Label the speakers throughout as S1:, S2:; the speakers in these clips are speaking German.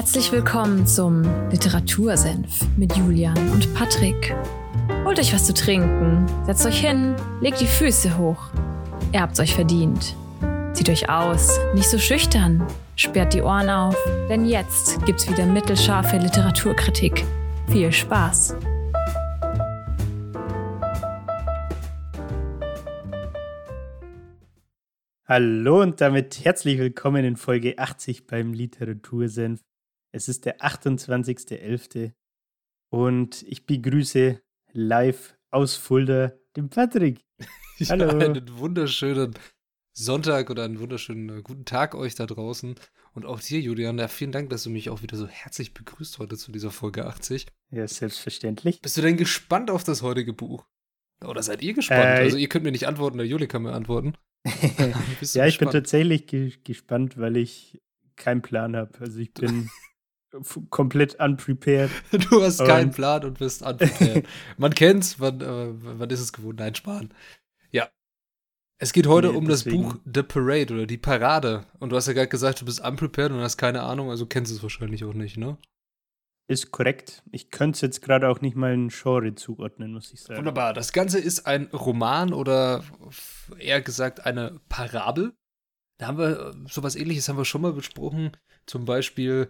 S1: Herzlich willkommen zum Literatursenf mit Julian und Patrick. Holt euch was zu trinken, setzt euch hin, legt die Füße hoch. Ihr habt's euch verdient. Zieht euch aus, nicht so schüchtern, sperrt die Ohren auf, denn jetzt gibt's wieder mittelscharfe Literaturkritik. Viel Spaß!
S2: Hallo und damit herzlich willkommen in Folge 80 beim Literatursenf. Es ist der 28.11. und ich begrüße live aus Fulda den Patrick.
S3: Hallo. Ja, einen wunderschönen Sonntag oder einen wunderschönen äh, guten Tag euch da draußen. Und auch dir, Julian. Ja, vielen Dank, dass du mich auch wieder so herzlich begrüßt heute zu dieser Folge 80.
S2: Ja, selbstverständlich.
S3: Bist du denn gespannt auf das heutige Buch? Oder seid ihr gespannt? Äh, also ihr könnt mir nicht antworten, der Juli kann mir antworten.
S2: ja, ich bin tatsächlich ge gespannt, weil ich keinen Plan habe. Also ich bin komplett unprepared.
S3: Du hast keinen Plan und bist unprepared. man kennt's, man, äh, man ist es gewohnt. Nein, sparen. Ja. Es geht heute nee, um deswegen. das Buch The Parade oder die Parade. Und du hast ja gerade gesagt, du bist unprepared und hast keine Ahnung, also kennst du es wahrscheinlich auch nicht, ne?
S2: Ist korrekt. Ich könnte es jetzt gerade auch nicht mal ein Genre zuordnen, muss ich sagen.
S3: Wunderbar. Das Ganze ist ein Roman oder eher gesagt eine Parabel. Da haben wir äh, sowas ähnliches haben wir schon mal besprochen. Zum Beispiel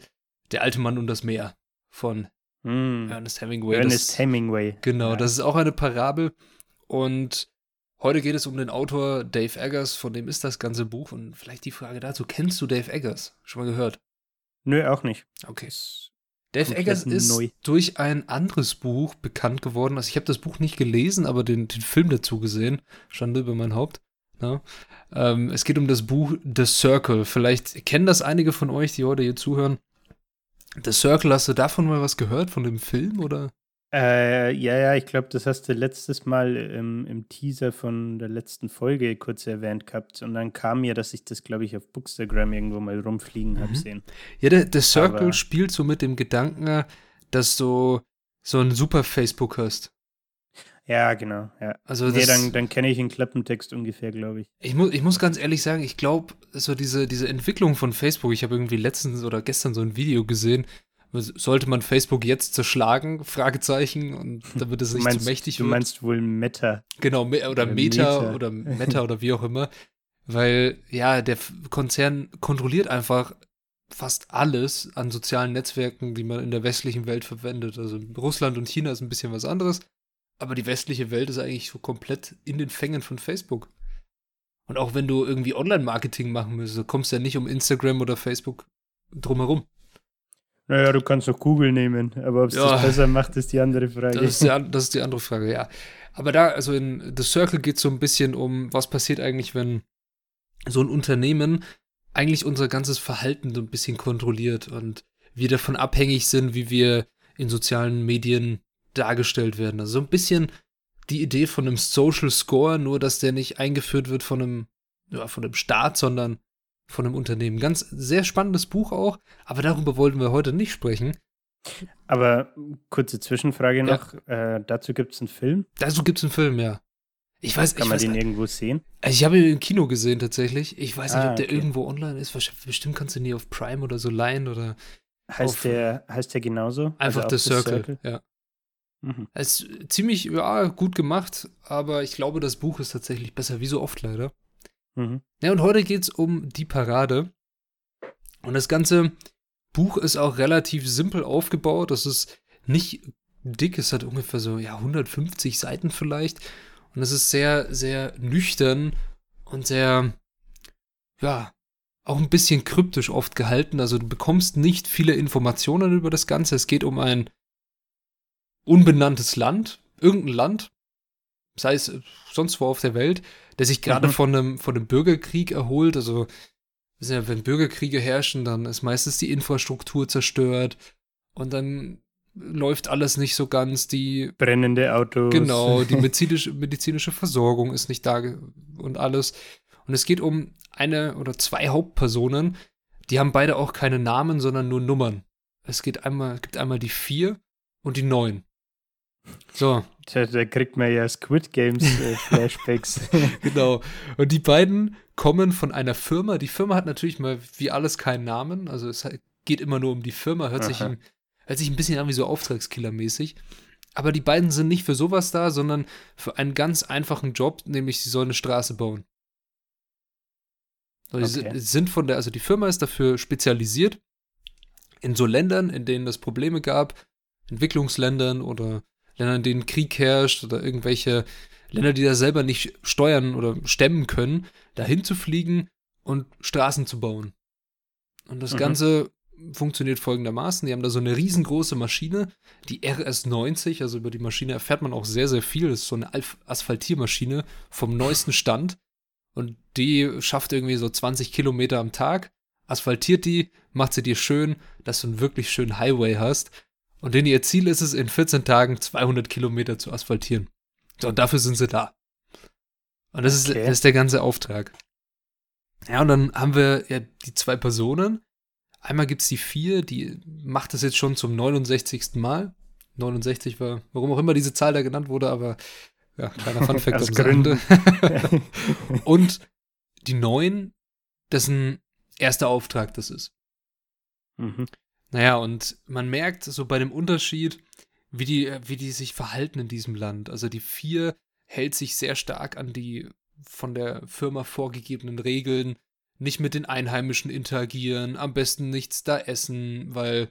S3: Der alte Mann und das Meer von
S2: mm. Ernest Hemingway. Ernest das, Hemingway.
S3: Genau, ja. das ist auch eine Parabel. Und heute geht es um den Autor Dave Eggers, von dem ist das ganze Buch. Und vielleicht die Frage dazu: Kennst du Dave Eggers? Schon mal gehört?
S2: Nö, auch nicht.
S3: Okay. Dave Eggers ist neu. durch ein anderes Buch bekannt geworden. Also ich habe das Buch nicht gelesen, aber den, den Film dazu gesehen. Schande über mein Haupt. Ja. Ne? Ähm, es geht um das Buch The Circle. Vielleicht kennen das einige von euch, die heute hier zuhören. The Circle, hast du davon mal was gehört, von dem Film, oder?
S2: Äh, ja, ja, ich glaube, das hast du letztes Mal im, im, Teaser von der letzten Folge kurz erwähnt gehabt. Und dann kam mir, dass ich das, glaube ich, auf Bookstagram irgendwo mal rumfliegen mhm. habe sehen.
S3: Ja, der, der Circle Aber spielt so mit dem Gedanken, dass du so ein super Facebook hast.
S2: Ja, genau, ja. Also nee, dann, dann kenne ich den Klappentext ungefähr, glaube ich.
S3: Ich muss, ich muss ganz ehrlich sagen, ich glaube, so diese, diese Entwicklung von Facebook, ich habe irgendwie letztens oder gestern so ein Video gesehen, sollte man Facebook jetzt zerschlagen? Fragezeichen. Und damit es nicht meinst, zu mächtig
S2: wird. Du meinst wohl Meta.
S3: Genau, oder, oder Meta, Meta oder Meta oder wie auch immer. Weil, ja, der Konzern kontrolliert einfach fast alles an sozialen Netzwerken, die man in der westlichen Welt verwendet. Also Russland und China ist ein bisschen was anderes. Aber die westliche Welt ist eigentlich so komplett in den Fängen von Facebook. Und auch wenn du irgendwie Online-Marketing machen müsstest, kommst du ja nicht um Instagram oder Facebook drumherum.
S2: Naja, du kannst auch Google nehmen, aber ob es ja, das besser macht, ist die andere Frage.
S3: Das ist die, das ist die, andere Frage, ja. Aber da, also in The Circle geht es so ein bisschen um, was passiert eigentlich, wenn so ein Unternehmen eigentlich unser ganzes Verhalten so ein bisschen kontrolliert und wir davon abhängig sind, wie wir in sozialen Medien dargestellt werden. Also so ein bisschen die Idee von einem Social Score, nur dass der nicht eingeführt wird von einem, ja, von einem Staat, sondern von einem Unternehmen. Ganz sehr spannendes Buch auch, aber darüber wollten wir heute nicht sprechen.
S2: Aber kurze Zwischenfrage noch. Ja. Äh, dazu gibt es einen Film?
S3: Dazu gibt es einen Film, ja. Ich weiß,
S2: Kann
S3: ich
S2: man
S3: weiß,
S2: den irgendwo sehen?
S3: Also ich habe ihn im Kino gesehen tatsächlich. Ich weiß nicht, ah, ob der okay. irgendwo online ist. Bestimmt kannst du nie auf Prime oder so leihen oder.
S2: Heißt der, heißt der genauso?
S3: Einfach also The, Circle, Circle, ja. Mhm. Es ist ziemlich ja, gut gemacht, aber ich glaube, das Buch ist tatsächlich besser, wie so oft leider. Mhm. Ja, und heute geht es um die Parade. Und das ganze Buch ist auch relativ simpel aufgebaut. Das ist nicht dick, es hat ungefähr so ja, 150 Seiten vielleicht. Und es ist sehr, sehr nüchtern und sehr, ja, auch ein bisschen kryptisch oft gehalten. Also du bekommst nicht viele Informationen über das Ganze. Es geht um ein unbenanntes Land, irgendein Land, sei es sonst wo auf der Welt, der sich gerade mhm. von, einem, von einem Bürgerkrieg erholt. Also, ja, wenn Bürgerkriege herrschen, dann ist meistens die Infrastruktur zerstört und dann läuft alles nicht so ganz. Die
S2: brennende Autos.
S3: Genau, die medizinische, medizinische Versorgung ist nicht da und alles. Und es geht um eine oder zwei Hauptpersonen, die haben beide auch keine Namen, sondern nur Nummern. Es geht einmal, gibt einmal die vier und die neun.
S2: So. Da, da kriegt man ja Squid Games äh, Flashbacks.
S3: genau. Und die beiden kommen von einer Firma. Die Firma hat natürlich mal wie alles keinen Namen. Also es geht immer nur um die Firma, hört, sich ein, hört sich ein bisschen an wie so Auftragskiller-mäßig. Aber die beiden sind nicht für sowas da, sondern für einen ganz einfachen Job, nämlich sie sollen eine Straße bauen. Also okay. sind von der, also die Firma ist dafür spezialisiert, in so Ländern, in denen es Probleme gab, Entwicklungsländern oder Ländern, in denen Krieg herrscht oder irgendwelche Länder, die da selber nicht steuern oder stemmen können, dahin zu fliegen und Straßen zu bauen. Und das mhm. Ganze funktioniert folgendermaßen. Die haben da so eine riesengroße Maschine, die RS90, also über die Maschine erfährt man auch sehr, sehr viel. Das ist so eine Asphaltiermaschine vom neuesten Stand. Und die schafft irgendwie so 20 Kilometer am Tag, asphaltiert die, macht sie dir schön, dass du einen wirklich schönen Highway hast. Und denn ihr Ziel ist es, in 14 Tagen 200 Kilometer zu asphaltieren. Und dafür sind sie da. Und das, okay. ist, das ist der ganze Auftrag. Ja, und dann haben wir ja die zwei Personen. Einmal gibt es die vier, die macht das jetzt schon zum 69. Mal. 69 war, warum auch immer diese Zahl da genannt wurde, aber ja, kleiner Funfact am Ende. und die neun, dessen erster Auftrag das ist. Mhm. Naja, und man merkt so bei dem Unterschied, wie die, wie die sich verhalten in diesem Land. Also die vier hält sich sehr stark an die von der Firma vorgegebenen Regeln, nicht mit den Einheimischen interagieren, am besten nichts da essen, weil,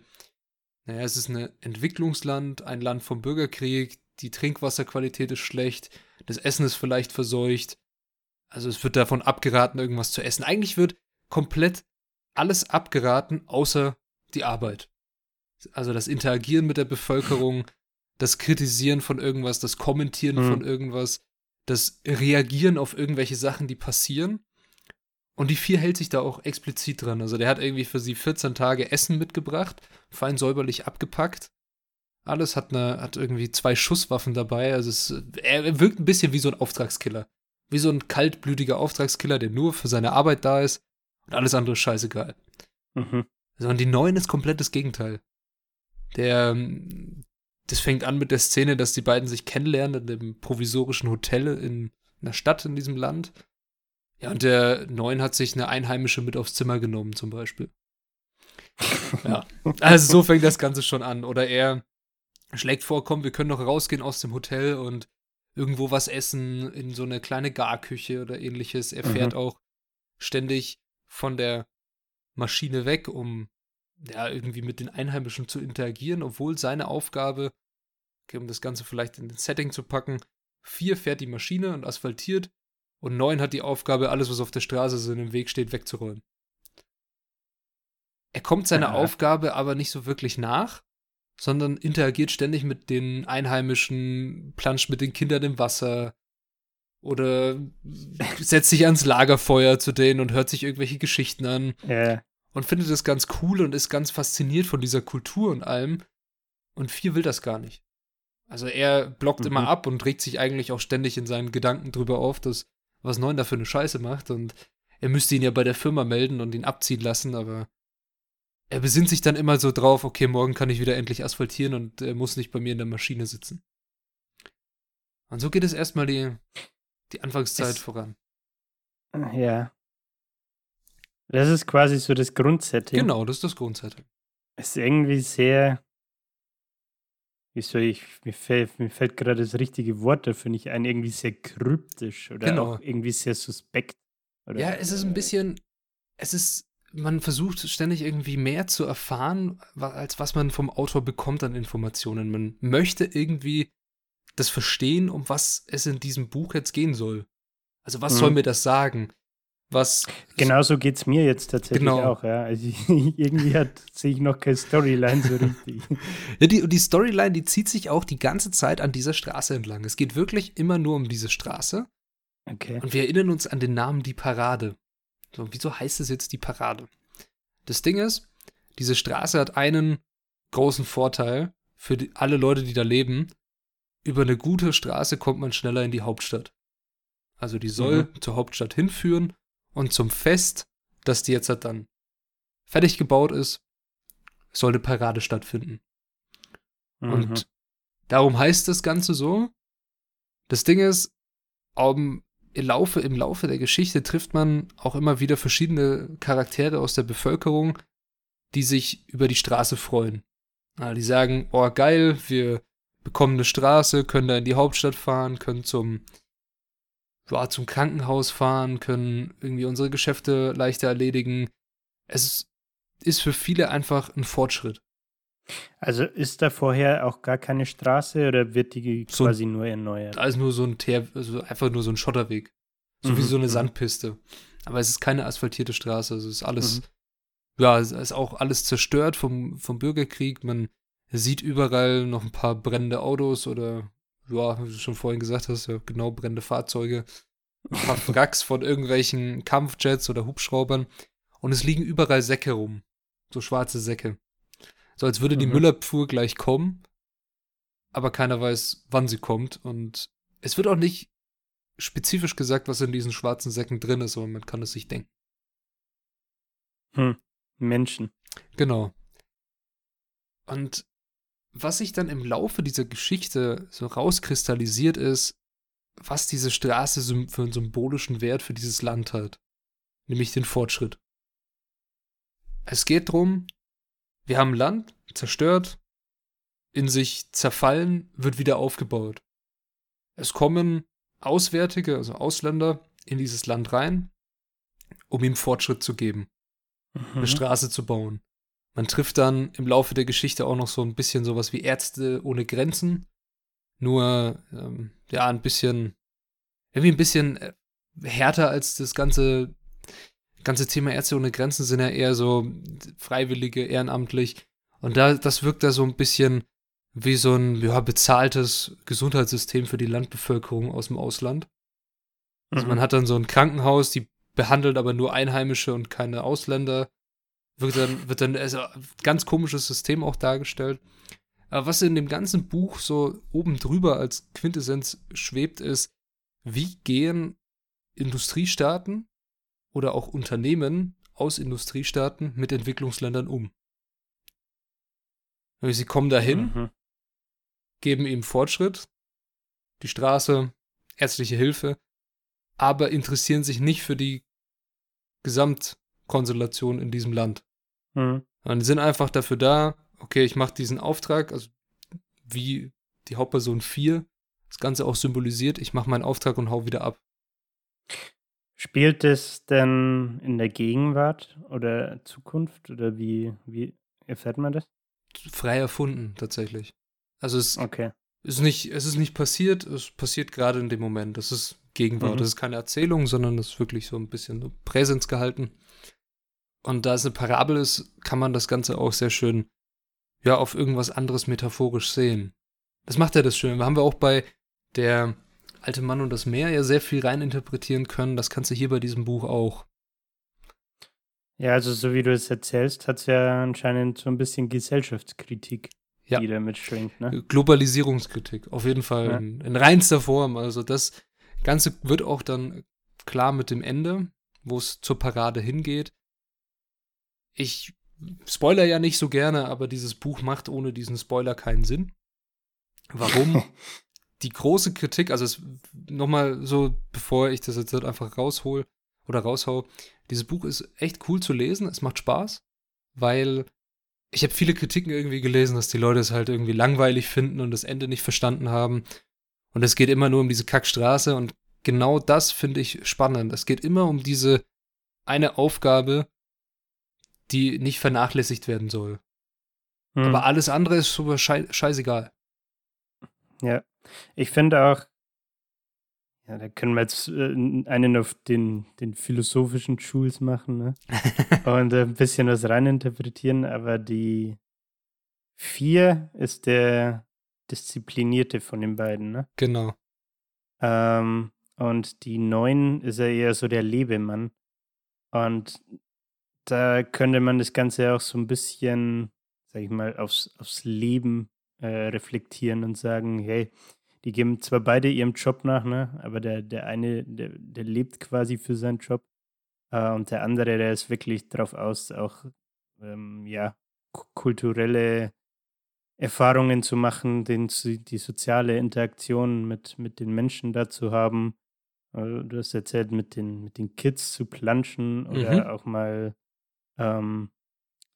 S3: naja, es ist ein Entwicklungsland, ein Land vom Bürgerkrieg, die Trinkwasserqualität ist schlecht, das Essen ist vielleicht verseucht. Also es wird davon abgeraten, irgendwas zu essen. Eigentlich wird komplett alles abgeraten, außer die Arbeit. Also das Interagieren mit der Bevölkerung, das Kritisieren von irgendwas, das Kommentieren mhm. von irgendwas, das Reagieren auf irgendwelche Sachen, die passieren. Und die vier hält sich da auch explizit dran. Also der hat irgendwie für sie 14 Tage Essen mitgebracht, fein säuberlich abgepackt. Alles hat, eine, hat irgendwie zwei Schusswaffen dabei. Also es, er wirkt ein bisschen wie so ein Auftragskiller. Wie so ein kaltblütiger Auftragskiller, der nur für seine Arbeit da ist und alles andere ist scheißegal. Mhm. Und die neuen ist komplett das Gegenteil. Der, das fängt an mit der Szene, dass die beiden sich kennenlernen in dem provisorischen Hotel in einer Stadt in diesem Land. Ja, und der Neun hat sich eine Einheimische mit aufs Zimmer genommen, zum Beispiel. ja, also so fängt das Ganze schon an. Oder er schlägt vor, komm, wir können noch rausgehen aus dem Hotel und irgendwo was essen in so eine kleine Garküche oder ähnliches. Er fährt mhm. auch ständig von der Maschine weg, um ja irgendwie mit den Einheimischen zu interagieren, obwohl seine Aufgabe, okay, um das Ganze vielleicht in den Setting zu packen, vier fährt die Maschine und asphaltiert und neun hat die Aufgabe, alles, was auf der Straße so im Weg steht, wegzuräumen. Er kommt seiner ja. Aufgabe aber nicht so wirklich nach, sondern interagiert ständig mit den Einheimischen, planscht mit den Kindern im Wasser oder setzt sich ans Lagerfeuer zu denen und hört sich irgendwelche Geschichten an. Ja. Und findet das ganz cool und ist ganz fasziniert von dieser Kultur und allem. Und vier will das gar nicht. Also er blockt mhm. immer ab und regt sich eigentlich auch ständig in seinen Gedanken drüber auf, dass was Neun da für eine Scheiße macht und er müsste ihn ja bei der Firma melden und ihn abziehen lassen, aber er besinnt sich dann immer so drauf, okay, morgen kann ich wieder endlich asphaltieren und er muss nicht bei mir in der Maschine sitzen. Und so geht es erstmal die, die Anfangszeit es, voran.
S2: Ja. Das ist quasi so das Grundsetting.
S3: Genau, das ist das Grundsetting.
S2: Es ist irgendwie sehr. Wie soll ich. Mir fällt, mir fällt gerade das richtige Wort dafür nicht ein. Irgendwie sehr kryptisch oder genau. auch irgendwie sehr suspekt. Oder?
S3: Ja, es ist ein bisschen. Es ist man versucht ständig irgendwie mehr zu erfahren, als was man vom Autor bekommt an Informationen. Man möchte irgendwie das verstehen, um was es in diesem Buch jetzt gehen soll. Also was mhm. soll mir das sagen? Was
S2: Genauso geht es mir jetzt tatsächlich genau. auch, ja. Also irgendwie hat, sehe ich noch keine Storyline so richtig.
S3: ja, die, die Storyline, die zieht sich auch die ganze Zeit an dieser Straße entlang. Es geht wirklich immer nur um diese Straße. Okay. Und wir erinnern uns an den Namen Die Parade. So, wieso heißt es jetzt die Parade? Das Ding ist, diese Straße hat einen großen Vorteil für die, alle Leute, die da leben. Über eine gute Straße kommt man schneller in die Hauptstadt. Also die soll mhm. zur Hauptstadt hinführen und zum Fest, das die jetzt halt dann fertig gebaut ist, soll eine Parade stattfinden. Mhm. Und darum heißt das Ganze so. Das Ding ist, um, im Laufe, im Laufe der Geschichte trifft man auch immer wieder verschiedene Charaktere aus der Bevölkerung, die sich über die Straße freuen. Ja, die sagen, oh geil, wir bekommen eine Straße, können da in die Hauptstadt fahren, können zum, ja, zum Krankenhaus fahren, können irgendwie unsere Geschäfte leichter erledigen. Es ist für viele einfach ein Fortschritt.
S2: Also ist da vorher auch gar keine Straße oder wird die so, quasi nur erneuert?
S3: Da ist nur so ein Teer, also einfach nur so ein Schotterweg. So mhm. wie so eine mhm. Sandpiste. Aber es ist keine asphaltierte Straße. Also es ist alles, mhm. ja, es ist auch alles zerstört vom, vom Bürgerkrieg. Man sieht überall noch ein paar brennende Autos oder, ja, wie du schon vorhin gesagt hast, ja, genau, brennende Fahrzeuge. Ein paar Wracks von irgendwelchen Kampfjets oder Hubschraubern. Und es liegen überall Säcke rum. So schwarze Säcke. So als würde die mhm. Müllabfuhr gleich kommen, aber keiner weiß, wann sie kommt. Und es wird auch nicht spezifisch gesagt, was in diesen schwarzen Säcken drin ist, aber man kann es sich denken.
S2: Hm. Menschen.
S3: Genau. Und was sich dann im Laufe dieser Geschichte so rauskristallisiert ist, was diese Straße für einen symbolischen Wert für dieses Land hat. Nämlich den Fortschritt. Es geht darum, wir haben Land zerstört, in sich zerfallen, wird wieder aufgebaut. Es kommen Auswärtige, also Ausländer, in dieses Land rein, um ihm Fortschritt zu geben, mhm. eine Straße zu bauen. Man trifft dann im Laufe der Geschichte auch noch so ein bisschen sowas wie Ärzte ohne Grenzen, nur ähm, ja ein bisschen irgendwie ein bisschen äh, härter als das ganze ganze Thema Ärzte ohne Grenzen sind ja eher so Freiwillige, ehrenamtlich. Und da, das wirkt da so ein bisschen wie so ein ja, bezahltes Gesundheitssystem für die Landbevölkerung aus dem Ausland. Also mhm. man hat dann so ein Krankenhaus, die behandelt aber nur Einheimische und keine Ausländer. Wird dann, wird dann also ganz komisches System auch dargestellt. Aber was in dem ganzen Buch so oben drüber als Quintessenz schwebt, ist, wie gehen Industriestaaten oder auch Unternehmen aus Industriestaaten mit Entwicklungsländern um. Sie kommen dahin, mhm. geben ihm Fortschritt, die Straße, ärztliche Hilfe, aber interessieren sich nicht für die Gesamtkonstellation in diesem Land. Mhm. Und sind einfach dafür da, okay, ich mache diesen Auftrag, also wie die Hauptperson 4 das Ganze auch symbolisiert, ich mache meinen Auftrag und hau wieder ab.
S2: Spielt es denn in der Gegenwart oder Zukunft oder wie, wie erfährt man das?
S3: Frei erfunden, tatsächlich. Also es okay. ist nicht, es ist nicht passiert, es passiert gerade in dem Moment. Das ist Gegenwart. Mhm. Das ist keine Erzählung, sondern das ist wirklich so ein bisschen so Präsenz gehalten. Und da es eine Parabel ist, kann man das Ganze auch sehr schön ja auf irgendwas anderes metaphorisch sehen. Das macht ja das schön. Wir haben wir auch bei der Alte Mann und das Meer ja sehr viel reininterpretieren können. Das kannst du hier bei diesem Buch auch.
S2: Ja, also so wie du es erzählst, hat es ja anscheinend so ein bisschen Gesellschaftskritik, ja. die da mitschwingt. Ne?
S3: Globalisierungskritik, auf jeden Fall ja. in, in reinster Form. Also das Ganze wird auch dann klar mit dem Ende, wo es zur Parade hingeht. Ich spoiler ja nicht so gerne, aber dieses Buch macht ohne diesen Spoiler keinen Sinn. Warum? die große Kritik, also nochmal so, bevor ich das jetzt einfach raushol oder raushau, dieses Buch ist echt cool zu lesen, es macht Spaß, weil ich habe viele Kritiken irgendwie gelesen, dass die Leute es halt irgendwie langweilig finden und das Ende nicht verstanden haben. Und es geht immer nur um diese Kackstraße und genau das finde ich spannend. Es geht immer um diese eine Aufgabe, die nicht vernachlässigt werden soll. Hm. Aber alles andere ist super scheißegal.
S2: Ja, ich finde auch, ja, da können wir jetzt äh, einen auf den, den philosophischen Schools machen ne? und ein bisschen was reininterpretieren, aber die vier ist der disziplinierte von den beiden, ne?
S3: Genau.
S2: Ähm, und die neun ist ja eher so der Lebemann. Und da könnte man das Ganze auch so ein bisschen, sag ich mal, aufs, aufs Leben äh, reflektieren und sagen, hey, die geben zwar beide ihrem Job nach, ne? aber der, der eine, der, der lebt quasi für seinen Job äh, und der andere, der ist wirklich darauf aus, auch ähm, ja, kulturelle Erfahrungen zu machen, den, die soziale Interaktion mit, mit den Menschen da zu haben. Äh, du hast erzählt, mit den, mit den Kids zu planschen oder mhm. auch mal ähm,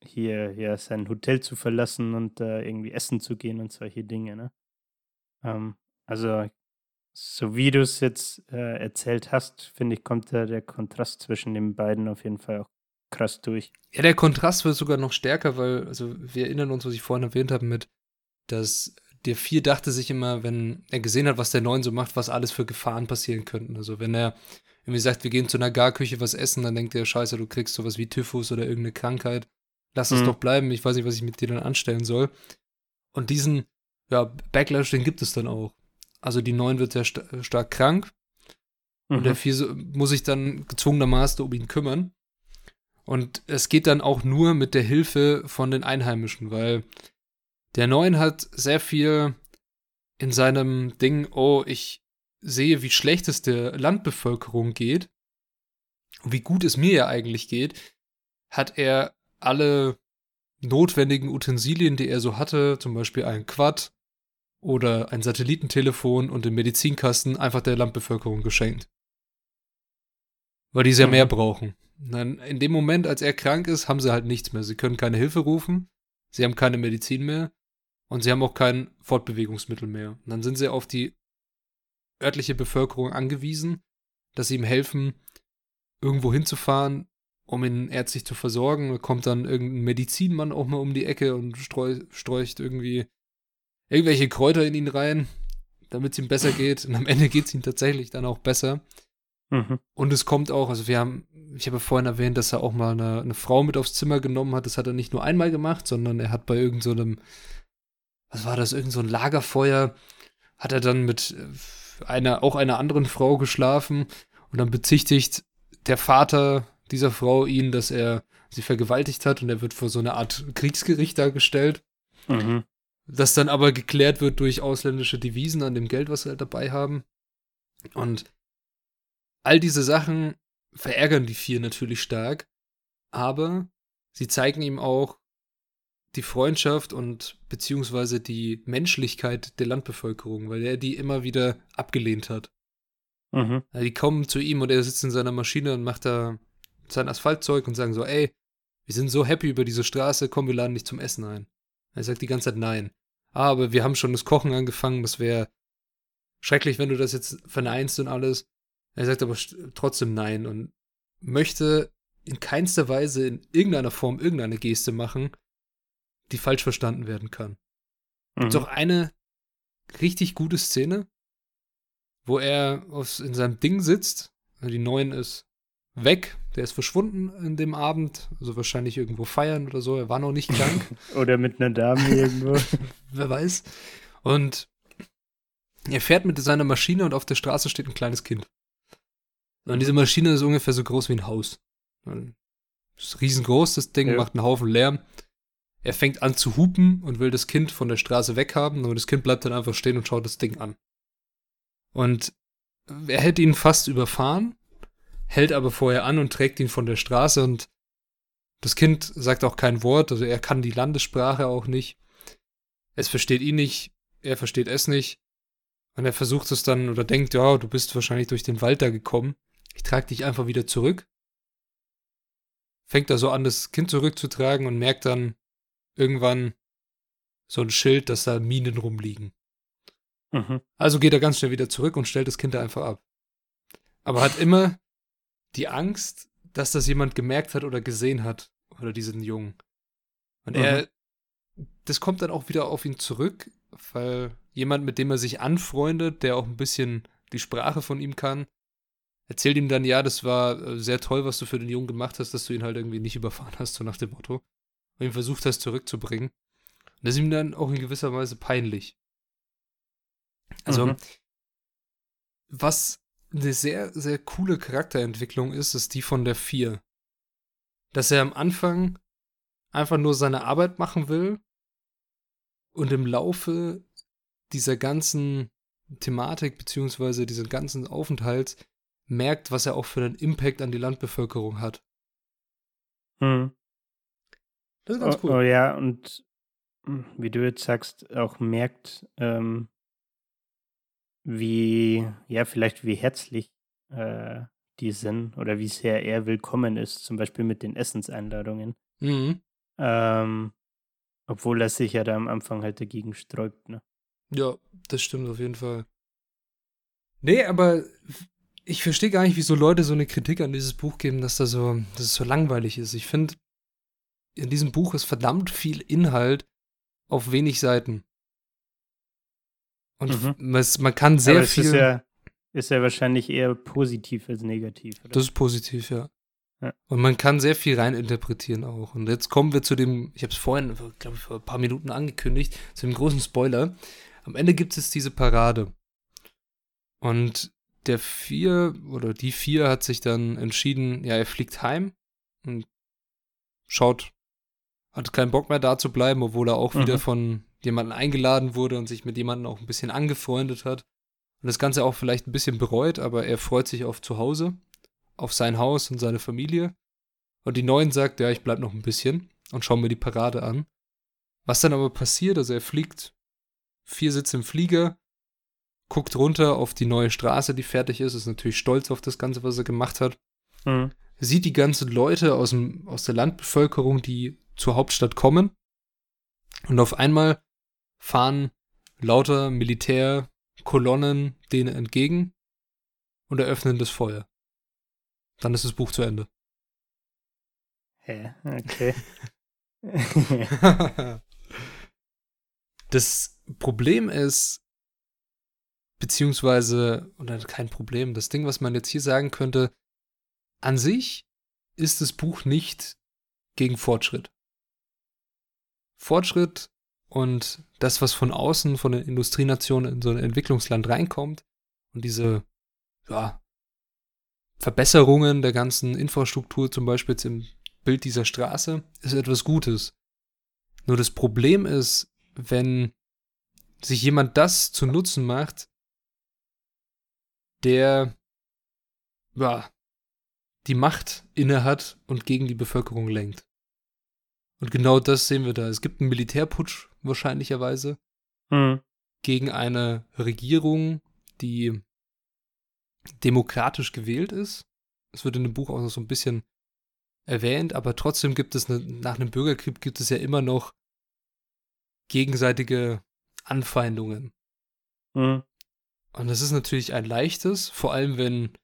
S2: hier, hier sein Hotel zu verlassen und äh, irgendwie essen zu gehen und solche Dinge, ne? Ähm, also, so wie du es jetzt äh, erzählt hast, finde ich, kommt da der Kontrast zwischen den beiden auf jeden Fall auch krass durch.
S3: Ja, der Kontrast wird sogar noch stärker, weil, also wir erinnern uns, was ich vorhin erwähnt habe, mit, dass der Vier dachte sich immer, wenn er gesehen hat, was der Neun so macht, was alles für Gefahren passieren könnten. Also wenn er irgendwie sagt, wir gehen zu einer Garküche was essen, dann denkt er, scheiße, du kriegst sowas wie Typhus oder irgendeine Krankheit. Lass es mhm. doch bleiben, ich weiß nicht, was ich mit dir dann anstellen soll. Und diesen, ja, Backlash, den gibt es dann auch. Also die Neun wird sehr st stark krank. Mhm. Und der Vier so, muss sich dann gezwungenermaßen um ihn kümmern. Und es geht dann auch nur mit der Hilfe von den Einheimischen, weil der Neun hat sehr viel in seinem Ding, oh, ich sehe, wie schlecht es der Landbevölkerung geht und wie gut es mir ja eigentlich geht, hat er alle notwendigen Utensilien, die er so hatte, zum Beispiel ein Quad oder ein Satellitentelefon und den Medizinkasten, einfach der Landbevölkerung geschenkt. Weil die sehr mhm. mehr brauchen. Dann in dem Moment, als er krank ist, haben sie halt nichts mehr. Sie können keine Hilfe rufen, sie haben keine Medizin mehr und sie haben auch kein Fortbewegungsmittel mehr. Und dann sind sie auf die örtliche Bevölkerung angewiesen, dass sie ihm helfen, irgendwo hinzufahren, um ihn ärztlich zu versorgen. Da kommt dann irgendein Medizinmann auch mal um die Ecke und streu, streucht irgendwie irgendwelche Kräuter in ihn rein, damit es ihm besser geht. Und am Ende geht es ihm tatsächlich dann auch besser. Mhm. Und es kommt auch, also wir haben, ich habe vorhin erwähnt, dass er auch mal eine, eine, Frau mit aufs Zimmer genommen hat. Das hat er nicht nur einmal gemacht, sondern er hat bei irgendeinem, so was war das, irgendein so Lagerfeuer, hat er dann mit äh, einer, auch einer anderen Frau geschlafen und dann bezichtigt der Vater dieser Frau ihn, dass er sie vergewaltigt hat und er wird vor so eine Art Kriegsgericht dargestellt. Mhm. Das dann aber geklärt wird durch ausländische Devisen an dem Geld, was sie halt dabei haben. Und all diese Sachen verärgern die vier natürlich stark, aber sie zeigen ihm auch die Freundschaft und beziehungsweise die Menschlichkeit der Landbevölkerung, weil er die immer wieder abgelehnt hat. Mhm. Die kommen zu ihm und er sitzt in seiner Maschine und macht da sein Asphaltzeug und sagen so, ey, wir sind so happy über diese Straße, komm, wir laden dich zum Essen ein. Er sagt die ganze Zeit nein. Ah, aber wir haben schon das Kochen angefangen, das wäre schrecklich, wenn du das jetzt verneinst und alles. Er sagt aber trotzdem nein und möchte in keinster Weise in irgendeiner Form irgendeine Geste machen, die falsch verstanden werden kann. Mhm. Gibt auch eine richtig gute Szene, wo er auf, in seinem Ding sitzt. Die Neuen ist weg, der ist verschwunden in dem Abend, also wahrscheinlich irgendwo feiern oder so. Er war noch nicht krank.
S2: oder mit einer Dame irgendwo.
S3: Wer weiß. Und er fährt mit seiner Maschine und auf der Straße steht ein kleines Kind. Und diese Maschine ist ungefähr so groß wie ein Haus. Das ist riesengroß, das Ding ja. macht einen Haufen Lärm. Er fängt an zu hupen und will das Kind von der Straße weghaben, aber das Kind bleibt dann einfach stehen und schaut das Ding an. Und er hätte ihn fast überfahren, hält aber vorher an und trägt ihn von der Straße und das Kind sagt auch kein Wort, also er kann die Landessprache auch nicht. Es versteht ihn nicht, er versteht es nicht. Und er versucht es dann oder denkt, ja, du bist wahrscheinlich durch den Wald da gekommen. Ich trage dich einfach wieder zurück. Fängt da so an, das Kind zurückzutragen und merkt dann irgendwann so ein Schild, dass da Minen rumliegen. Mhm. Also geht er ganz schnell wieder zurück und stellt das Kind da einfach ab. Aber hat immer die Angst, dass das jemand gemerkt hat oder gesehen hat, oder diesen Jungen. Und mhm. er, das kommt dann auch wieder auf ihn zurück, weil jemand, mit dem er sich anfreundet, der auch ein bisschen die Sprache von ihm kann, erzählt ihm dann, ja, das war äh, sehr toll, was du für den Jungen gemacht hast, dass du ihn halt irgendwie nicht überfahren hast, so nach dem Motto. Und ihn versucht hast zurückzubringen. Und das ist ihm dann auch in gewisser Weise peinlich. Also, mhm. was eine sehr, sehr coole Charakterentwicklung ist, ist die von der 4. Dass er am Anfang einfach nur seine Arbeit machen will und im Laufe dieser ganzen Thematik beziehungsweise diesen ganzen Aufenthalts merkt, was er auch für einen Impact an die Landbevölkerung hat.
S2: Hm. Das ist ganz oh, cool. Oh, oh ja, und hm, wie du jetzt sagst, auch merkt, ähm, wie, ja, vielleicht wie herzlich äh, die sind oder wie sehr er willkommen ist, zum Beispiel mit den Essenseinladungen. Mhm. Ähm, obwohl er sich ja da am Anfang halt dagegen sträubt, ne?
S3: Ja, das stimmt auf jeden Fall. Nee, aber ich verstehe gar nicht, wieso Leute so eine Kritik an dieses Buch geben, dass, da so, dass es so langweilig ist. Ich finde, in diesem Buch ist verdammt viel Inhalt auf wenig Seiten. Und mhm. man, man, kann sehr aber viel.
S2: Ist ja, ist ja wahrscheinlich eher positiv als negativ.
S3: Oder? Das ist positiv, ja. ja. Und man kann sehr viel reininterpretieren auch. Und jetzt kommen wir zu dem, ich habe es vorhin, glaube ich, vor ein paar Minuten angekündigt, zu dem großen Spoiler. Am Ende gibt es diese Parade. Und der vier oder die vier hat sich dann entschieden, ja, er fliegt heim und schaut, hat keinen Bock mehr da zu bleiben, obwohl er auch mhm. wieder von jemandem eingeladen wurde und sich mit jemandem auch ein bisschen angefreundet hat. Und das Ganze auch vielleicht ein bisschen bereut, aber er freut sich auf zu Hause, auf sein Haus und seine Familie. Und die Neuen sagt, ja, ich bleib noch ein bisschen und schau mir die Parade an. Was dann aber passiert, also er fliegt, vier Sitze im Flieger, guckt runter auf die neue Straße, die fertig ist, ist natürlich stolz auf das Ganze, was er gemacht hat. Mhm. Sieht die ganzen Leute aus, dem, aus der Landbevölkerung, die zur Hauptstadt kommen. Und auf einmal fahren lauter Militärkolonnen denen entgegen und eröffnen das Feuer. Dann ist das Buch zu Ende.
S2: Hä? Okay.
S3: das Problem ist, beziehungsweise, oder kein Problem, das Ding, was man jetzt hier sagen könnte, an sich ist das Buch nicht gegen Fortschritt. Fortschritt und das, was von außen, von den Industrienationen in so ein Entwicklungsland reinkommt und diese, ja, Verbesserungen der ganzen Infrastruktur, zum Beispiel jetzt im Bild dieser Straße, ist etwas Gutes. Nur das Problem ist, wenn sich jemand das zu Nutzen macht, der ja, die Macht innehat und gegen die Bevölkerung lenkt. Und genau das sehen wir da. Es gibt einen Militärputsch wahrscheinlicherweise mhm. gegen eine Regierung, die demokratisch gewählt ist. Es wird in dem Buch auch noch so ein bisschen erwähnt, aber trotzdem gibt es eine, nach einem Bürgerkrieg gibt es ja immer noch gegenseitige Anfeindungen. Mhm. Und das ist natürlich ein leichtes, vor allem wenn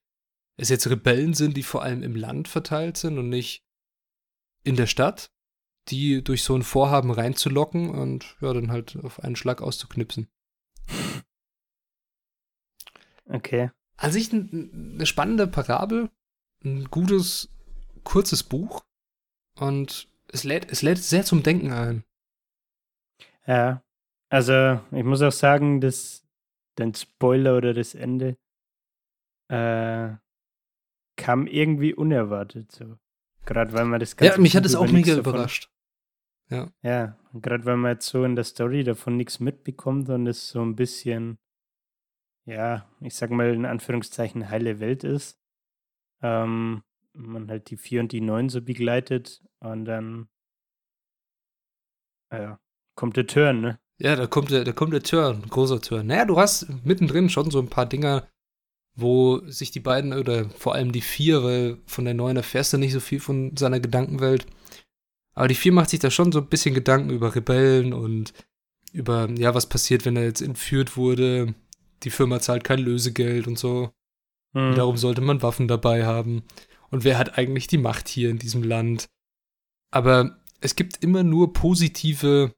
S3: es jetzt Rebellen sind, die vor allem im Land verteilt sind und nicht in der Stadt, die durch so ein Vorhaben reinzulocken und ja, dann halt auf einen Schlag auszuknipsen.
S2: Okay.
S3: An sich eine spannende Parabel, ein gutes, kurzes Buch und es lädt, es lädt sehr zum Denken ein.
S2: Ja, also ich muss auch sagen, dass den Spoiler oder das Ende äh, kam irgendwie unerwartet so. Gerade weil man das
S3: Ganze. Ja, mich hat es auch mega davon, überrascht. Ja.
S2: Ja, gerade weil man jetzt so in der Story davon nichts mitbekommt und es so ein bisschen, ja, ich sag mal in Anführungszeichen heile Welt ist. Ähm, man halt die vier und die neun so begleitet und dann, ja, kommt der Turn, ne?
S3: Ja, da kommt der, da kommt der Turn, großer Turn. Naja, du hast mittendrin schon so ein paar Dinger, wo sich die beiden oder vor allem die vier, weil von der neuen erfährst du nicht so viel von seiner Gedankenwelt. Aber die vier macht sich da schon so ein bisschen Gedanken über Rebellen und über, ja, was passiert, wenn er jetzt entführt wurde. Die Firma zahlt kein Lösegeld und so. Mhm. Und darum sollte man Waffen dabei haben. Und wer hat eigentlich die Macht hier in diesem Land? Aber es gibt immer nur positive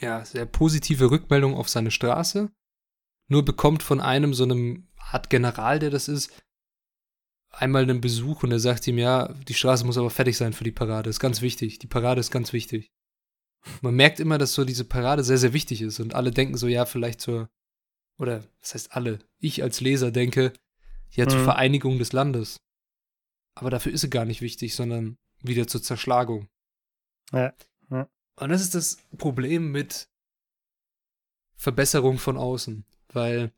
S3: ja, sehr positive Rückmeldung auf seine Straße. Nur bekommt von einem so einem Art General, der das ist, einmal einen Besuch und er sagt ihm, ja, die Straße muss aber fertig sein für die Parade. Ist ganz wichtig. Die Parade ist ganz wichtig. Man merkt immer, dass so diese Parade sehr, sehr wichtig ist und alle denken so, ja, vielleicht zur, oder was heißt alle? Ich als Leser denke, ja, zur mhm. Vereinigung des Landes. Aber dafür ist sie gar nicht wichtig, sondern wieder zur Zerschlagung.
S2: Ja. ja.
S3: Und das ist das Problem mit Verbesserung von außen, weil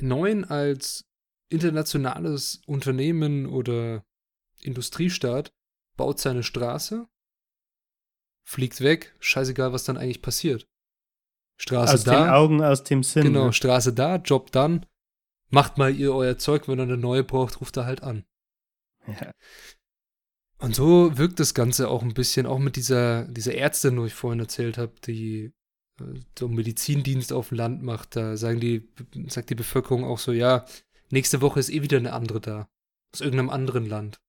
S3: Neun als internationales Unternehmen oder Industriestaat baut seine Straße, fliegt weg, scheißegal, was dann eigentlich passiert. Straße
S2: aus
S3: da.
S2: Aus den Augen, aus dem Sinn.
S3: Genau, ne? Straße da, Job dann. Macht mal ihr euer Zeug, wenn ihr eine neue braucht, ruft er halt an. Ja. Und so wirkt das Ganze auch ein bisschen, auch mit dieser, dieser Ärztin, wo ich vorhin erzählt habe, die äh, so einen Medizindienst auf dem Land macht. Da sagen die, sagt die Bevölkerung auch so, ja, nächste Woche ist eh wieder eine andere da. Aus irgendeinem anderen Land.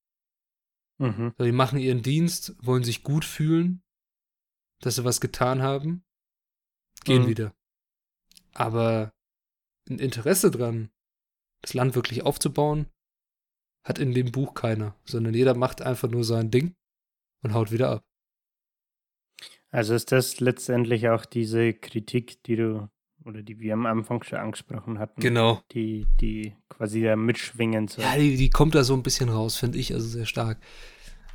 S3: Mhm. So, die machen ihren Dienst, wollen sich gut fühlen, dass sie was getan haben, gehen mhm. wieder. Aber ein Interesse dran, das Land wirklich aufzubauen, hat in dem Buch keiner, sondern jeder macht einfach nur sein Ding und haut wieder ab.
S2: Also ist das letztendlich auch diese Kritik, die du oder die wir am Anfang schon angesprochen hatten.
S3: Genau.
S2: Die, die quasi da mitschwingen.
S3: So. Ja, die, die kommt da so ein bisschen raus, finde ich, also sehr stark.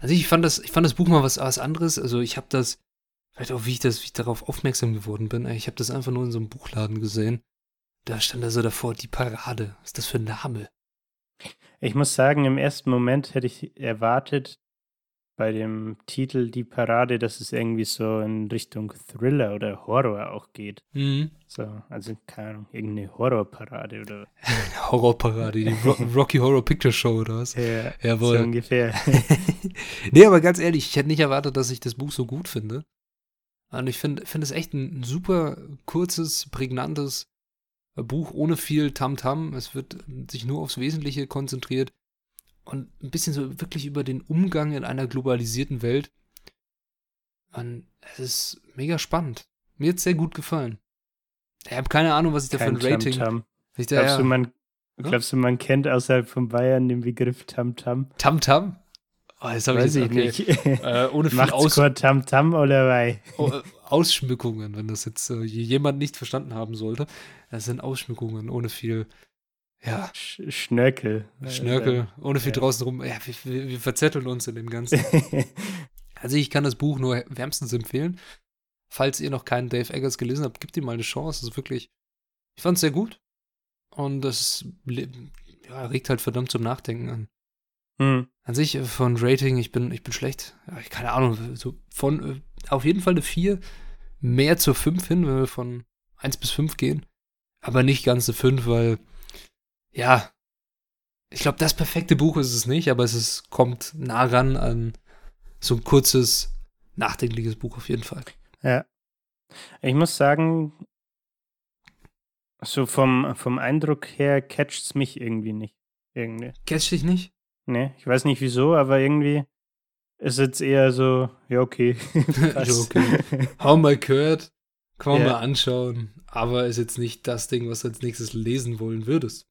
S3: Also ich fand das, ich fand das Buch mal was, was anderes. Also ich habe das, vielleicht auch wie ich das, wie ich darauf aufmerksam geworden bin. Ich habe das einfach nur in so einem Buchladen gesehen. Da stand da so davor, die Parade. Was ist das für ein Name?
S2: Ich muss sagen, im ersten Moment hätte ich erwartet, bei dem Titel Die Parade, dass es irgendwie so in Richtung Thriller oder Horror auch geht. Mhm. So, also keine Ahnung, irgendeine Horrorparade oder.
S3: Horrorparade, die Ro Rocky Horror Picture Show oder was?
S2: Ja, Jawohl. so ungefähr.
S3: nee, aber ganz ehrlich, ich hätte nicht erwartet, dass ich das Buch so gut finde. Und ich finde find es echt ein super kurzes, prägnantes Buch ohne viel Tamtam. -Tam. Es wird sich nur aufs Wesentliche konzentriert und ein bisschen so wirklich über den Umgang in einer globalisierten Welt. Und es ist mega spannend. Mir hat es sehr gut gefallen. Ich habe keine Ahnung, was ich da für ein Rating.
S2: Tam -Tam. Da, glaubst, ja. du, man, glaubst du, man kennt außerhalb von Bayern den Begriff Tamtam?
S3: Tamtam? Oh, das Weiß
S2: ich, ich okay. nicht.
S3: äh, ohne viel
S2: Aus Tamtam oder bei?
S3: Oh, äh, Ausschmückungen, wenn das jetzt äh, jemand nicht verstanden haben sollte. Das sind Ausschmückungen ohne viel ja.
S2: Sch Schnörkel.
S3: Schnörkel, ohne viel ja. draußen rum. Ja, wir, wir, verzetteln uns in dem Ganzen. also ich kann das Buch nur wärmstens empfehlen. Falls ihr noch keinen Dave Eggers gelesen habt, gebt ihm mal eine Chance. Das ist wirklich, ich fand es sehr gut. Und das ja, regt halt verdammt zum Nachdenken an. Hm. An sich äh, von Rating, ich bin, ich bin schlecht. Ja, keine Ahnung, so von äh, auf jeden Fall eine 4, mehr zur 5 hin, wenn wir von 1 bis 5 gehen. Aber nicht ganz eine 5, weil ja, ich glaube, das perfekte Buch ist es nicht, aber es ist, kommt nah ran an so ein kurzes, nachdenkliches Buch auf jeden Fall.
S2: Ja. Ich muss sagen, so vom, vom Eindruck her catcht es mich irgendwie nicht. Irgendwie.
S3: Catcht dich nicht?
S2: Nee, ich weiß nicht wieso, aber irgendwie ist jetzt eher so, ja, okay.
S3: ja, okay. Hau mal gehört, kann man ja. mal anschauen, aber ist jetzt nicht das Ding, was du als nächstes lesen wollen würdest.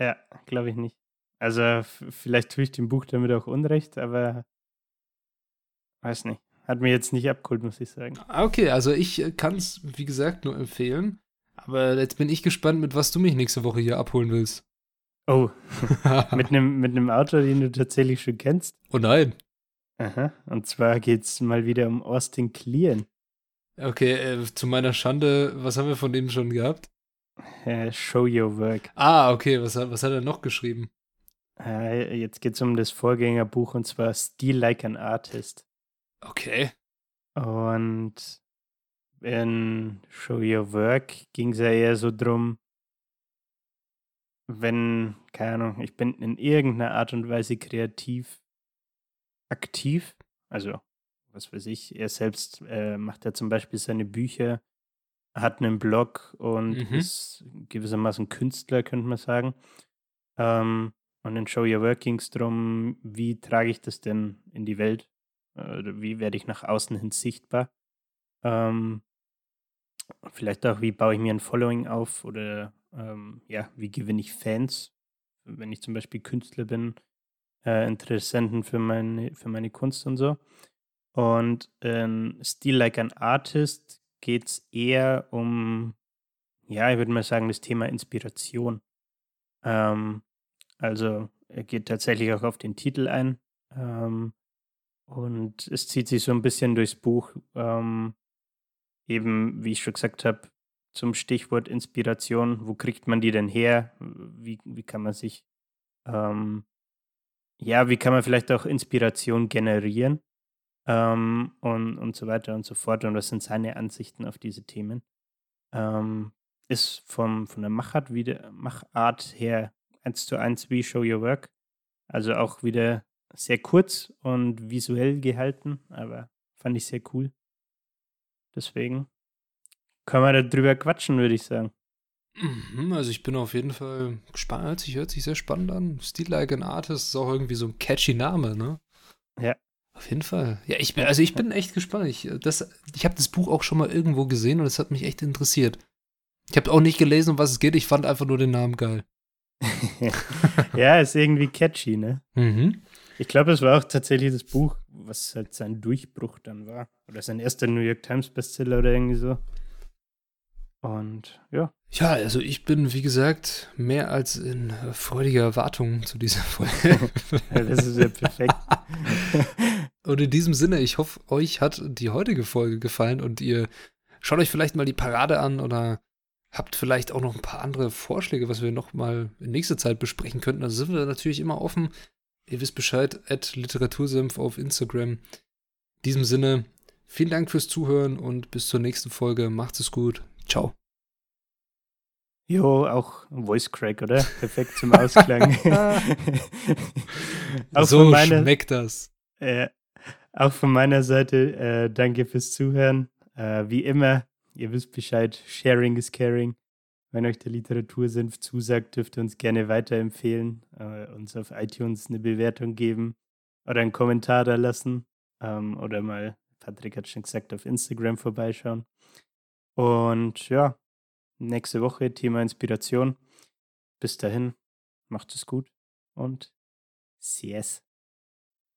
S2: Ja, glaube ich nicht. Also vielleicht tue ich dem Buch damit auch Unrecht, aber weiß nicht. Hat mir jetzt nicht abgeholt, muss ich sagen.
S3: Ah, okay, also ich äh, kann es, wie gesagt, nur empfehlen. Aber jetzt bin ich gespannt, mit was du mich nächste Woche hier abholen willst.
S2: Oh, mit einem mit Autor, den du tatsächlich schon kennst.
S3: Oh nein.
S2: Aha, und zwar geht es mal wieder um Austin Kleon.
S3: Okay, äh, zu meiner Schande, was haben wir von dem schon gehabt?
S2: Äh, show Your Work.
S3: Ah, okay. Was, was hat er noch geschrieben?
S2: Äh, jetzt geht es um das Vorgängerbuch und zwar Steal Like an Artist.
S3: Okay.
S2: Und in Show Your Work ging es ja eher so drum, wenn, keine Ahnung, ich bin in irgendeiner Art und Weise kreativ aktiv, also was weiß ich, er selbst äh, macht ja zum Beispiel seine Bücher hat einen Blog und mhm. ist gewissermaßen Künstler, könnte man sagen. Ähm, und in Show Your Work ging es darum, wie trage ich das denn in die Welt? Oder wie werde ich nach außen hin sichtbar? Ähm, vielleicht auch, wie baue ich mir ein Following auf? Oder ähm, ja, wie gewinne ich Fans, wenn ich zum Beispiel Künstler bin, äh, Interessenten für meine, für meine Kunst und so. Und in Still Like an Artist geht es eher um, ja, ich würde mal sagen, das Thema Inspiration. Ähm, also er geht tatsächlich auch auf den Titel ein. Ähm, und es zieht sich so ein bisschen durchs Buch, ähm, eben, wie ich schon gesagt habe, zum Stichwort Inspiration. Wo kriegt man die denn her? Wie, wie kann man sich, ähm, ja, wie kann man vielleicht auch Inspiration generieren? Ähm, und, und so weiter und so fort. Und was sind seine Ansichten auf diese Themen? Ähm, ist vom, von der Machart, wieder, Machart her eins zu eins wie Show Your Work. Also auch wieder sehr kurz und visuell gehalten, aber fand ich sehr cool. Deswegen können wir darüber quatschen, würde ich sagen.
S3: Mhm, also ich bin auf jeden Fall gespannt. Hört sich, hört sich sehr spannend an. Steel Like an Artist ist auch irgendwie so ein catchy Name, ne?
S2: Ja.
S3: Auf jeden Fall. Ja, ich bin, also ich bin echt gespannt. Ich, ich habe das Buch auch schon mal irgendwo gesehen und es hat mich echt interessiert. Ich habe auch nicht gelesen, um was es geht. Ich fand einfach nur den Namen geil.
S2: ja, ist irgendwie catchy, ne?
S3: Mhm.
S2: Ich glaube, es war auch tatsächlich das Buch, was halt sein Durchbruch dann war. Oder sein erster New York Times Bestseller oder irgendwie so. Und ja.
S3: Ja, also ich bin, wie gesagt, mehr als in freudiger Erwartung zu dieser Folge.
S2: das ist ja perfekt.
S3: und in diesem Sinne, ich hoffe, euch hat die heutige Folge gefallen und ihr schaut euch vielleicht mal die Parade an oder habt vielleicht auch noch ein paar andere Vorschläge, was wir noch mal in nächster Zeit besprechen könnten. Also sind wir natürlich immer offen. Ihr wisst Bescheid, at Literatursenf auf Instagram. In diesem Sinne, vielen Dank fürs Zuhören und bis zur nächsten Folge. Macht's es gut. Ciao.
S2: Jo, auch Voice Crack, oder? Perfekt zum Ausklang.
S3: so meiner, schmeckt das.
S2: Äh, auch von meiner Seite, äh, danke fürs Zuhören. Äh, wie immer, ihr wisst Bescheid, Sharing is Caring. Wenn euch der Literatursenf zusagt, dürft ihr uns gerne weiterempfehlen, äh, uns auf iTunes eine Bewertung geben oder einen Kommentar da lassen ähm, oder mal, Patrick hat schon gesagt, auf Instagram vorbeischauen. Und ja, nächste Woche Thema Inspiration. Bis dahin, macht es gut und CS.